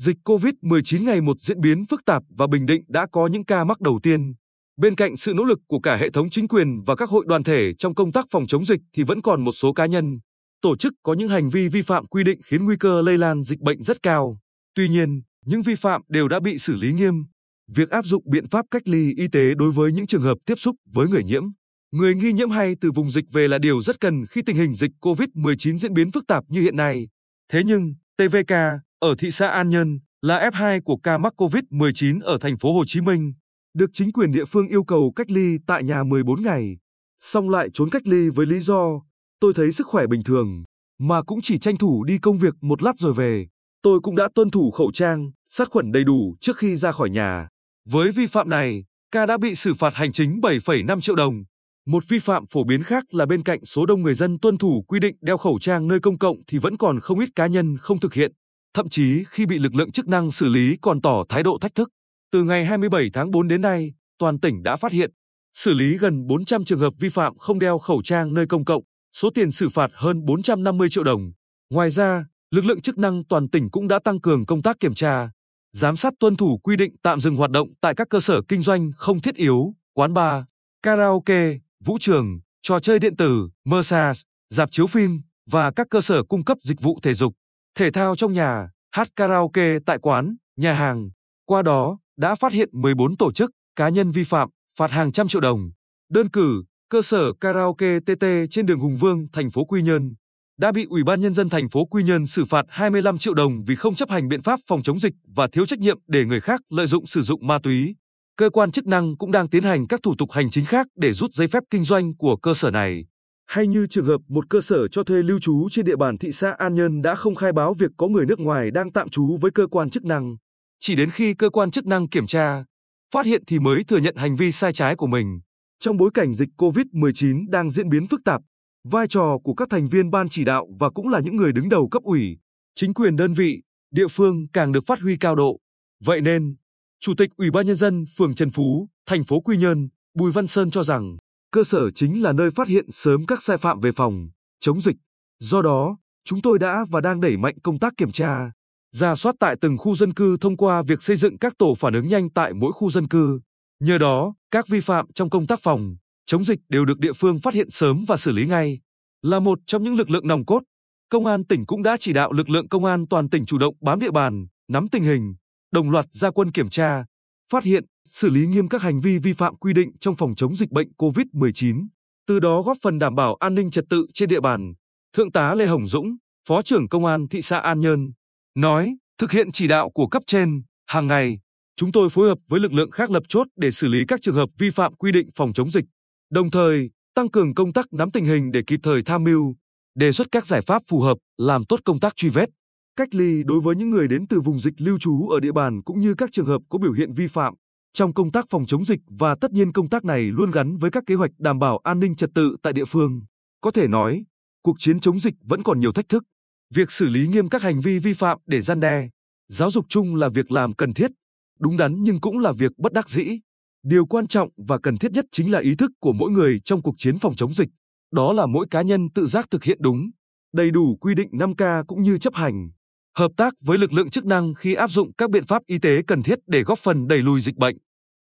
Dịch COVID-19 ngày một diễn biến phức tạp và Bình Định đã có những ca mắc đầu tiên. Bên cạnh sự nỗ lực của cả hệ thống chính quyền và các hội đoàn thể trong công tác phòng chống dịch thì vẫn còn một số cá nhân, tổ chức có những hành vi vi phạm quy định khiến nguy cơ lây lan dịch bệnh rất cao. Tuy nhiên, những vi phạm đều đã bị xử lý nghiêm. Việc áp dụng biện pháp cách ly y tế đối với những trường hợp tiếp xúc với người nhiễm, người nghi nhiễm hay từ vùng dịch về là điều rất cần khi tình hình dịch COVID-19 diễn biến phức tạp như hiện nay. Thế nhưng, TVK ở thị xã An Nhơn là F2 của ca mắc COVID-19 ở thành phố Hồ Chí Minh, được chính quyền địa phương yêu cầu cách ly tại nhà 14 ngày, xong lại trốn cách ly với lý do tôi thấy sức khỏe bình thường, mà cũng chỉ tranh thủ đi công việc một lát rồi về. Tôi cũng đã tuân thủ khẩu trang, sát khuẩn đầy đủ trước khi ra khỏi nhà. Với vi phạm này, ca đã bị xử phạt hành chính 7,5 triệu đồng. Một vi phạm phổ biến khác là bên cạnh số đông người dân tuân thủ quy định đeo khẩu trang nơi công cộng thì vẫn còn không ít cá nhân không thực hiện. Thậm chí khi bị lực lượng chức năng xử lý còn tỏ thái độ thách thức. Từ ngày 27 tháng 4 đến nay, toàn tỉnh đã phát hiện, xử lý gần 400 trường hợp vi phạm không đeo khẩu trang nơi công cộng, số tiền xử phạt hơn 450 triệu đồng. Ngoài ra, lực lượng chức năng toàn tỉnh cũng đã tăng cường công tác kiểm tra, giám sát tuân thủ quy định tạm dừng hoạt động tại các cơ sở kinh doanh không thiết yếu, quán bar, karaoke, vũ trường, trò chơi điện tử, massage, dạp chiếu phim và các cơ sở cung cấp dịch vụ thể dục, thể thao trong nhà, hát karaoke tại quán, nhà hàng. Qua đó, đã phát hiện 14 tổ chức, cá nhân vi phạm, phạt hàng trăm triệu đồng. Đơn cử, cơ sở karaoke TT trên đường Hùng Vương, thành phố Quy Nhơn đã bị Ủy ban nhân dân thành phố Quy Nhơn xử phạt 25 triệu đồng vì không chấp hành biện pháp phòng chống dịch và thiếu trách nhiệm để người khác lợi dụng sử dụng ma túy. Cơ quan chức năng cũng đang tiến hành các thủ tục hành chính khác để rút giấy phép kinh doanh của cơ sở này. Hay như trường hợp một cơ sở cho thuê lưu trú trên địa bàn thị xã An Nhơn đã không khai báo việc có người nước ngoài đang tạm trú với cơ quan chức năng. Chỉ đến khi cơ quan chức năng kiểm tra, phát hiện thì mới thừa nhận hành vi sai trái của mình. Trong bối cảnh dịch COVID-19 đang diễn biến phức tạp, vai trò của các thành viên ban chỉ đạo và cũng là những người đứng đầu cấp ủy, chính quyền đơn vị, địa phương càng được phát huy cao độ. Vậy nên, Chủ tịch Ủy ban nhân dân phường Trần Phú, thành phố Quy Nhơn, Bùi Văn Sơn cho rằng, cơ sở chính là nơi phát hiện sớm các sai phạm về phòng chống dịch. Do đó, chúng tôi đã và đang đẩy mạnh công tác kiểm tra, ra soát tại từng khu dân cư thông qua việc xây dựng các tổ phản ứng nhanh tại mỗi khu dân cư. Nhờ đó, các vi phạm trong công tác phòng, chống dịch đều được địa phương phát hiện sớm và xử lý ngay. Là một trong những lực lượng nòng cốt, Công an tỉnh cũng đã chỉ đạo lực lượng công an toàn tỉnh chủ động bám địa bàn, nắm tình hình, đồng loạt ra quân kiểm tra, phát hiện, xử lý nghiêm các hành vi vi phạm quy định trong phòng chống dịch bệnh COVID-19, từ đó góp phần đảm bảo an ninh trật tự trên địa bàn. Thượng tá Lê Hồng Dũng, Phó trưởng Công an thị xã An Nhơn, nói, thực hiện chỉ đạo của cấp trên, hàng ngày, chúng tôi phối hợp với lực lượng khác lập chốt để xử lý các trường hợp vi phạm quy định phòng chống dịch, đồng thời tăng cường công tác nắm tình hình để kịp thời tham mưu, đề xuất các giải pháp phù hợp, làm tốt công tác truy vết, cách ly đối với những người đến từ vùng dịch lưu trú ở địa bàn cũng như các trường hợp có biểu hiện vi phạm trong công tác phòng chống dịch và tất nhiên công tác này luôn gắn với các kế hoạch đảm bảo an ninh trật tự tại địa phương. Có thể nói, cuộc chiến chống dịch vẫn còn nhiều thách thức. Việc xử lý nghiêm các hành vi vi phạm để gian đe, giáo dục chung là việc làm cần thiết, đúng đắn nhưng cũng là việc bất đắc dĩ. Điều quan trọng và cần thiết nhất chính là ý thức của mỗi người trong cuộc chiến phòng chống dịch. Đó là mỗi cá nhân tự giác thực hiện đúng, đầy đủ quy định 5K cũng như chấp hành. Hợp tác với lực lượng chức năng khi áp dụng các biện pháp y tế cần thiết để góp phần đẩy lùi dịch bệnh.